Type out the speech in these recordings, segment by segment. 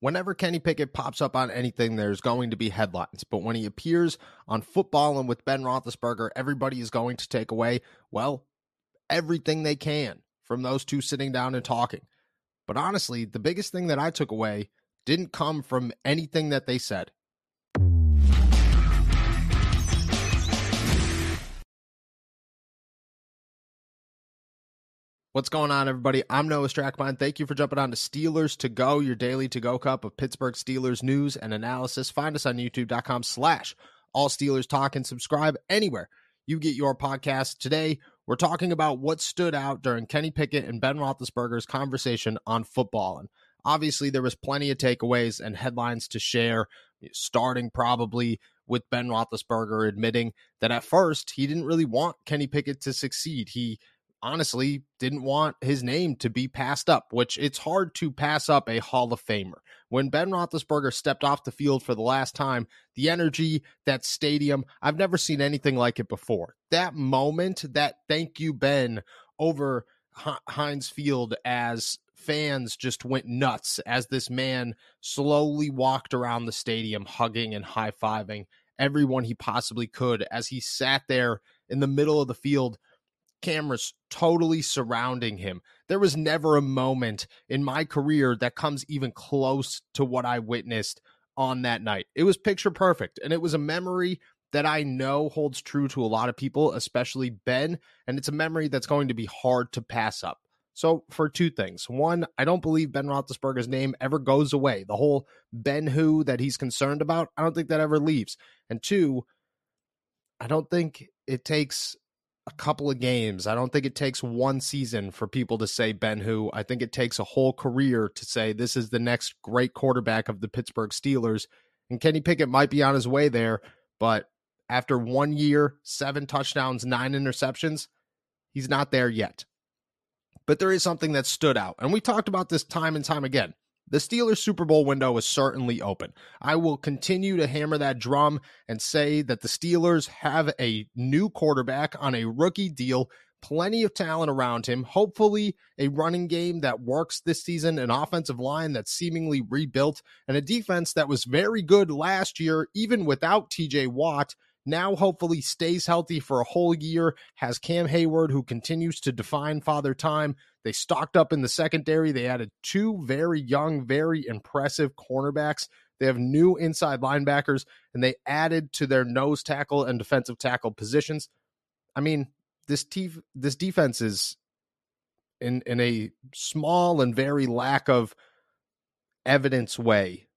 Whenever Kenny Pickett pops up on anything, there's going to be headlines. But when he appears on Footbahlin with Ben Roethlisberger, everybody is going to take away, well, everything they can from those two sitting down and talking. But honestly, the biggest thing that I took away didn't come from anything that they said. What's going on, everybody? I'm Noah Strackbein. Thank you for jumping on to Steelers to Go, your daily to go cup of Pittsburgh Steelers news and analysis. Find us on youtube.com slash all Steelers talk and subscribe anywhere you get your podcast. Today, we're talking about what stood out during Kenny Pickett and Ben Roethlisberger's conversation on Footbahlin. And obviously, there was plenty of takeaways and headlines to share, starting probably with Ben Roethlisberger admitting that at first he didn't really want Kenny Pickett to succeed. He honestly didn't want his name to be passed up, which it's hard to pass up a Hall of Famer. When Ben Roethlisberger stepped off the field for the last time, the energy, that stadium, I've never seen anything like it before. That moment, that thank you, Ben, over Heinz Field as fans just went nuts as this man slowly walked around the stadium, hugging and high fiving everyone he possibly could as he sat there in the middle of the field cameras totally surrounding him. There was never a moment in my career that comes even close to what I witnessed on that night. It was picture perfect, and it was a memory that I know holds true to a lot of people, especially Ben, and it's a memory that's going to be hard to pass up. So, for two things. One, I don't believe Ben Roethlisberger's name ever goes away. The whole Ben Who that he's concerned about, I don't think that ever leaves. And two, I don't think it takes a couple of games. I don't think it takes one season for people to say Ben Who. I think it takes a whole career to say this is the next great quarterback of the Pittsburgh Steelers. And Kenny Pickett might be on his way there, but after one year, seven touchdowns, nine interceptions, he's not there yet. But there is something that stood out. And we talked about this time and time again. The Steelers Super Bowl window is certainly open. I will continue to hammer that drum and say that the Steelers have a new quarterback on a rookie deal, plenty of talent around him, hopefully a running game that works this season, an offensive line that's seemingly rebuilt, and a defense that was very good last year, even without TJ Watt now hopefully stays healthy for a whole year, has Cam Heyward, who continues to define father time. They stocked up in the secondary. They added two very young, very impressive cornerbacks. They have new inside linebackers, and they added to their nose tackle and defensive tackle positions. I mean, this te- this defense is in in a small and very lack of evidence way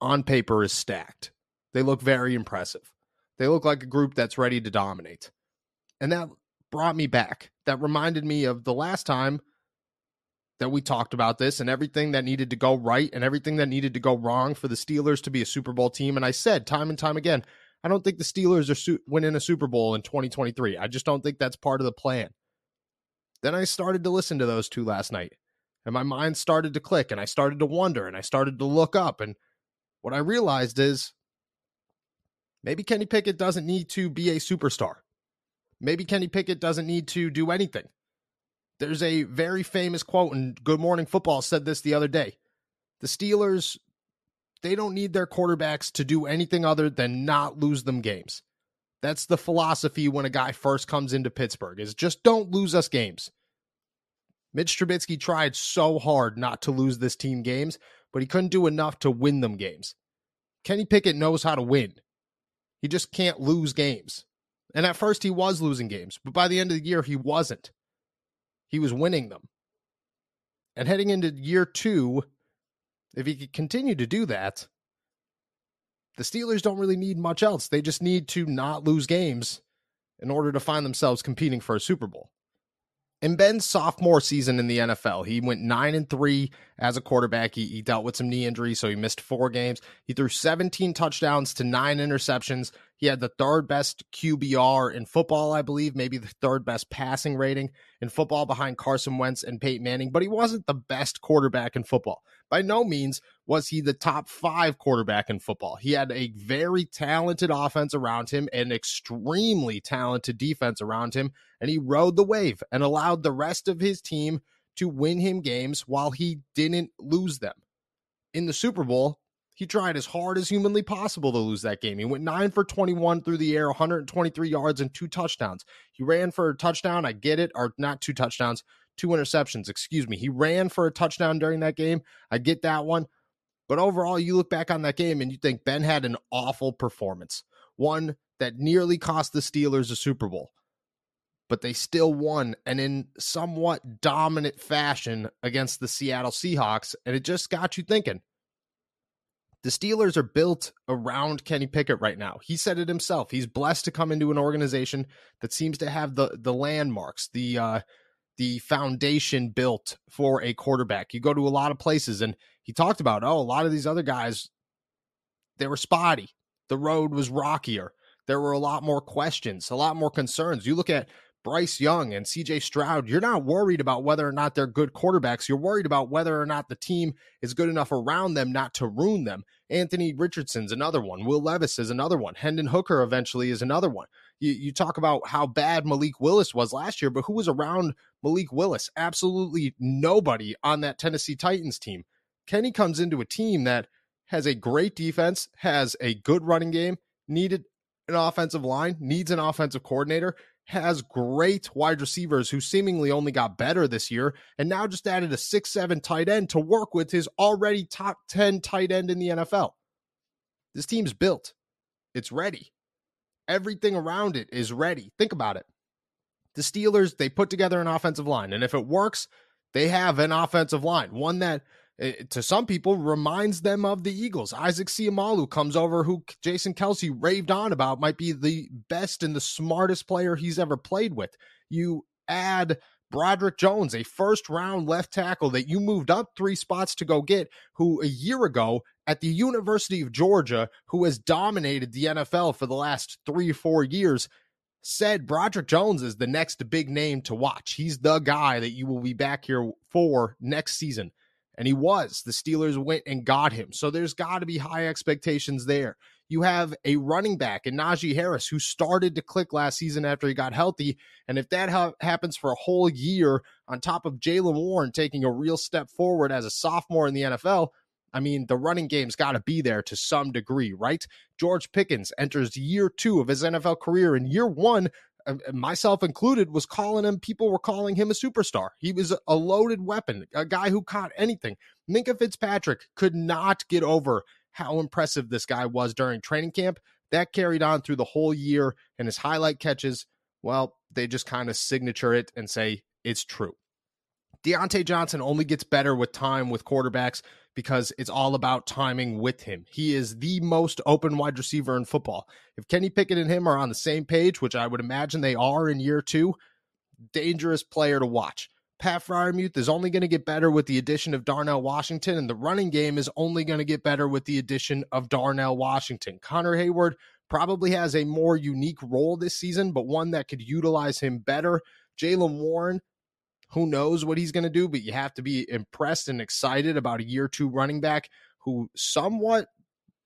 on paper is stacked. They look very impressive. They look like a group that's ready to dominate. And that brought me back. That reminded me of the last time that we talked about this and everything that needed to go right and everything that needed to go wrong for the Steelers to be a Super Bowl team. And I said time and time again, I don't think the Steelers are su- winning a Super Bowl in 2023. I just don't think that's part of the plan. Then I started to listen to those two last night and my mind started to click and I started to wonder and I started to look up. And what I realized is Maybe Kenny Pickett doesn't need to be a superstar. Maybe Kenny Pickett doesn't need to do anything. There's a very famous quote, and Good Morning Football said this the other day. The Steelers, they don't need their quarterbacks to do anything other than not lose them games. That's the philosophy when a guy first comes into Pittsburgh is just don't lose us games. Mitch Trubisky tried so hard not to lose this team games, but he couldn't do enough to win them games. Kenny Pickett knows how to win. He just can't lose games. And at first, he was losing games, but by the end of the year, he wasn't. He was winning them. And heading into year two, if he could continue to do that, the Steelers don't really need much else. They just need to not lose games in order to find themselves competing for a Super Bowl. In Ben's sophomore season in the NFL, he went nine and three as a quarterback. He, he, dealt with some knee injuries, so he missed four games. He threw 17 touchdowns to nine interceptions. He had the third best QBR in football, I believe, maybe the third best passing rating in football behind Carson Wentz and Peyton Manning, but he wasn't the best quarterback in football. By no means was he the top five quarterback in football. He had a very talented offense around him, an extremely talented defense around him, and he rode the wave and allowed the rest of his team to win him games while he didn't lose them. In the Super Bowl, he tried as hard as humanly possible to lose that game. He went 9 for 21 through the air, 123 yards and two touchdowns. He ran for a touchdown, I get it, or not two touchdowns, two interceptions, excuse me. He ran for a touchdown during that game. I get that one. But overall, you look back on that game and you think Ben had an awful performance, one that nearly cost the Steelers a Super Bowl but they still won and in somewhat dominant fashion against the Seattle Seahawks. And it just got you thinking. The Steelers are built around Kenny Pickett right now. He said it himself. He's blessed to come into an organization that seems to have the the landmarks, the uh, the foundation built for a quarterback. You go to a lot of places, and he talked about, oh, a lot of these other guys, they were spotty. The road was rockier. There were a lot more questions, a lot more concerns. You look at Bryce Young and CJ Stroud, you're not worried about whether or not they're good quarterbacks. You're worried about whether or not the team is good enough around them not to ruin them. Anthony Richardson's another one. Will Levis is another one. Hendon Hooker eventually is another one. You, you talk about how bad Malik Willis was last year, but who was around Malik Willis? Absolutely nobody on that Tennessee Titans team. Kenny comes into a team that has a great defense, has a good running game, needed an offensive line, needs an offensive coordinator, has great wide receivers who seemingly only got better this year, and now just added a six seven tight end to work with his already top 10 tight end in the NFL. This team's built, it's ready. Everything around it is ready. Think about it. The Steelers, they put together an offensive line, and if it works, they have an offensive line, one that eh, to some people reminds them of the Eagles. Isaac Seumalo comes over, who Jason Kelce raved on about, might be the best and the smartest player he's ever played with. You add Broderick Jones, a first round left tackle that you moved up three spots to go get, who a year ago at the University of Georgia, who has dominated the NFL for the last three four years, said Broderick Jones is the next big name to watch. He's the guy that you will be back here for next season. And he was. The Steelers went and got him. So there's got to be high expectations there. You have a running back in Najee Harris who started to click last season after he got healthy. And if that ha- happens for a whole year, on top of Jaylen Warren taking a real step forward as a sophomore in the NFL, I mean, the running game's got to be there to some degree, right? George Pickens enters year two of his NFL career. In year one, uh, myself included, was calling him, people were calling him a superstar. He was a loaded weapon, a guy who caught anything. Minkah Fitzpatrick could not get over how impressive this guy was during training camp. That carried on through the whole year, and his highlight catches, well, they just kind of signature it and say it's true. Diontae Johnson only gets better with time with quarterbacks because it's all about timing with him. He is the most open wide receiver in football. If Kenny Pickett and him are on the same page, which I would imagine they are in year two, dangerous player to watch. Pat Freiermuth is only going to get better with the addition of Darnell Washington, and the running game is only going to get better with the addition of Darnell Washington. Connor Heyward probably has a more unique role this season, but one that could utilize him better. Jaylen Warren who knows what he's going to do, but you have to be impressed and excited about a year two running back who somewhat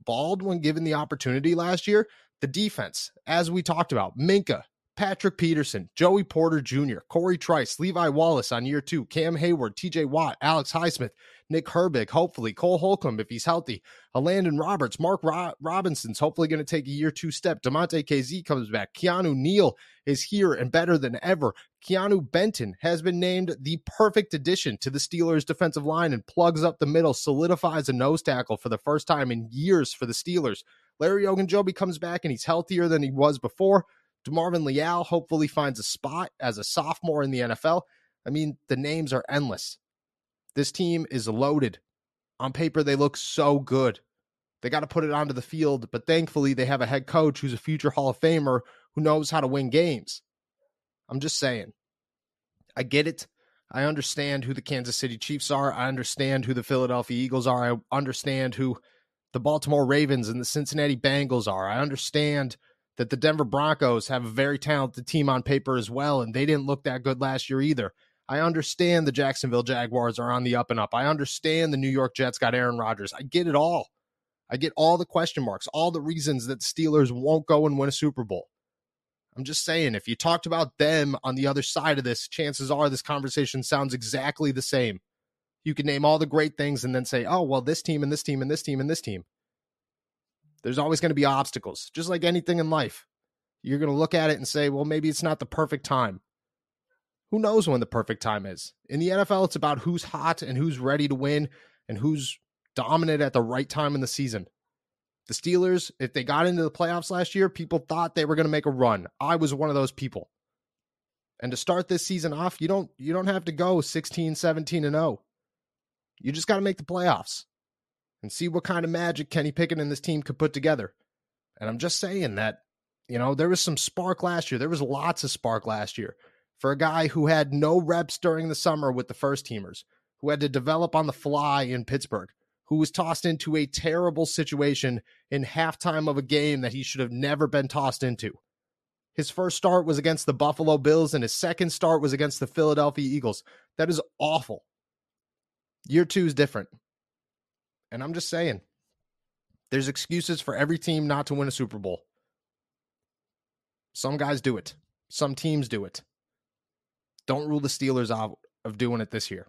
balled when given the opportunity last year. The defense, as we talked about, Minkah, Patrick Peterson, Joey Porter Jr., Corey Trice, Levi Wallace on year two, Cam Heyward, TJ Watt, Alex Highsmith, Nick Herbig, hopefully, Cole Holcomb if he's healthy, Landon Roberts, Mark Ro- Robinson's hopefully going to take a year two step. Damontae Kazee comes back. Keanu Neal is here and better than ever. Keanu Benton has been named the perfect addition to the Steelers' defensive line and plugs up the middle, solidifies a nose tackle for the first time in years for the Steelers. Larry Ogunjobi comes back and he's healthier than he was before. DeMarvin Leal hopefully finds a spot as a sophomore in the NFL. I mean, the names are endless. This team is loaded. On paper, they look so good. They got to put it onto the field, but thankfully, they have a head coach who's a future Hall of Famer who knows how to win games. I'm just saying. I get it. I understand who the Kansas City Chiefs are. I understand who the Philadelphia Eagles are. I understand who the Baltimore Ravens and the Cincinnati Bengals are. I understand that the Denver Broncos have a very talented team on paper as well, and they didn't look that good last year either. I understand the Jacksonville Jaguars are on the up and up. I understand the New York Jets got Aaron Rodgers. I get it all. I get all the question marks, all the reasons that Steelers won't go and win a Super Bowl. I'm just saying, if you talked about them on the other side of this, chances are this conversation sounds exactly the same. You can name all the great things and then say, oh, well, this team and this team and this team and this team. There's always going to be obstacles, just like anything in life. You're going to look at it and say, well, maybe it's not the perfect time. Who knows when the perfect time is? In the NFL, it's about who's hot and who's ready to win and who's dominant at the right time in the season. The Steelers, if they got into the playoffs last year, people thought they were going to make a run. I was one of those people. And to start this season off, you don't you don't have to go 16, 17 and 0. You just got to make the playoffs and see what kind of magic Kenny Pickett and this team could put together. And I'm just saying that, you know, there was some spark last year. There was lots of spark last year for a guy who had no reps during the summer with the first teamers, who had to develop on the fly in Pittsburgh, who was tossed into a terrible situation in halftime of a game that he should have never been tossed into. His first start was against the Buffalo Bills, and his second start was against the Philadelphia Eagles. That is awful. Year two is different. And I'm just saying, there's excuses for every team not to win a Super Bowl. Some guys do it, some teams do it. Don't rule the Steelers out of doing it this year.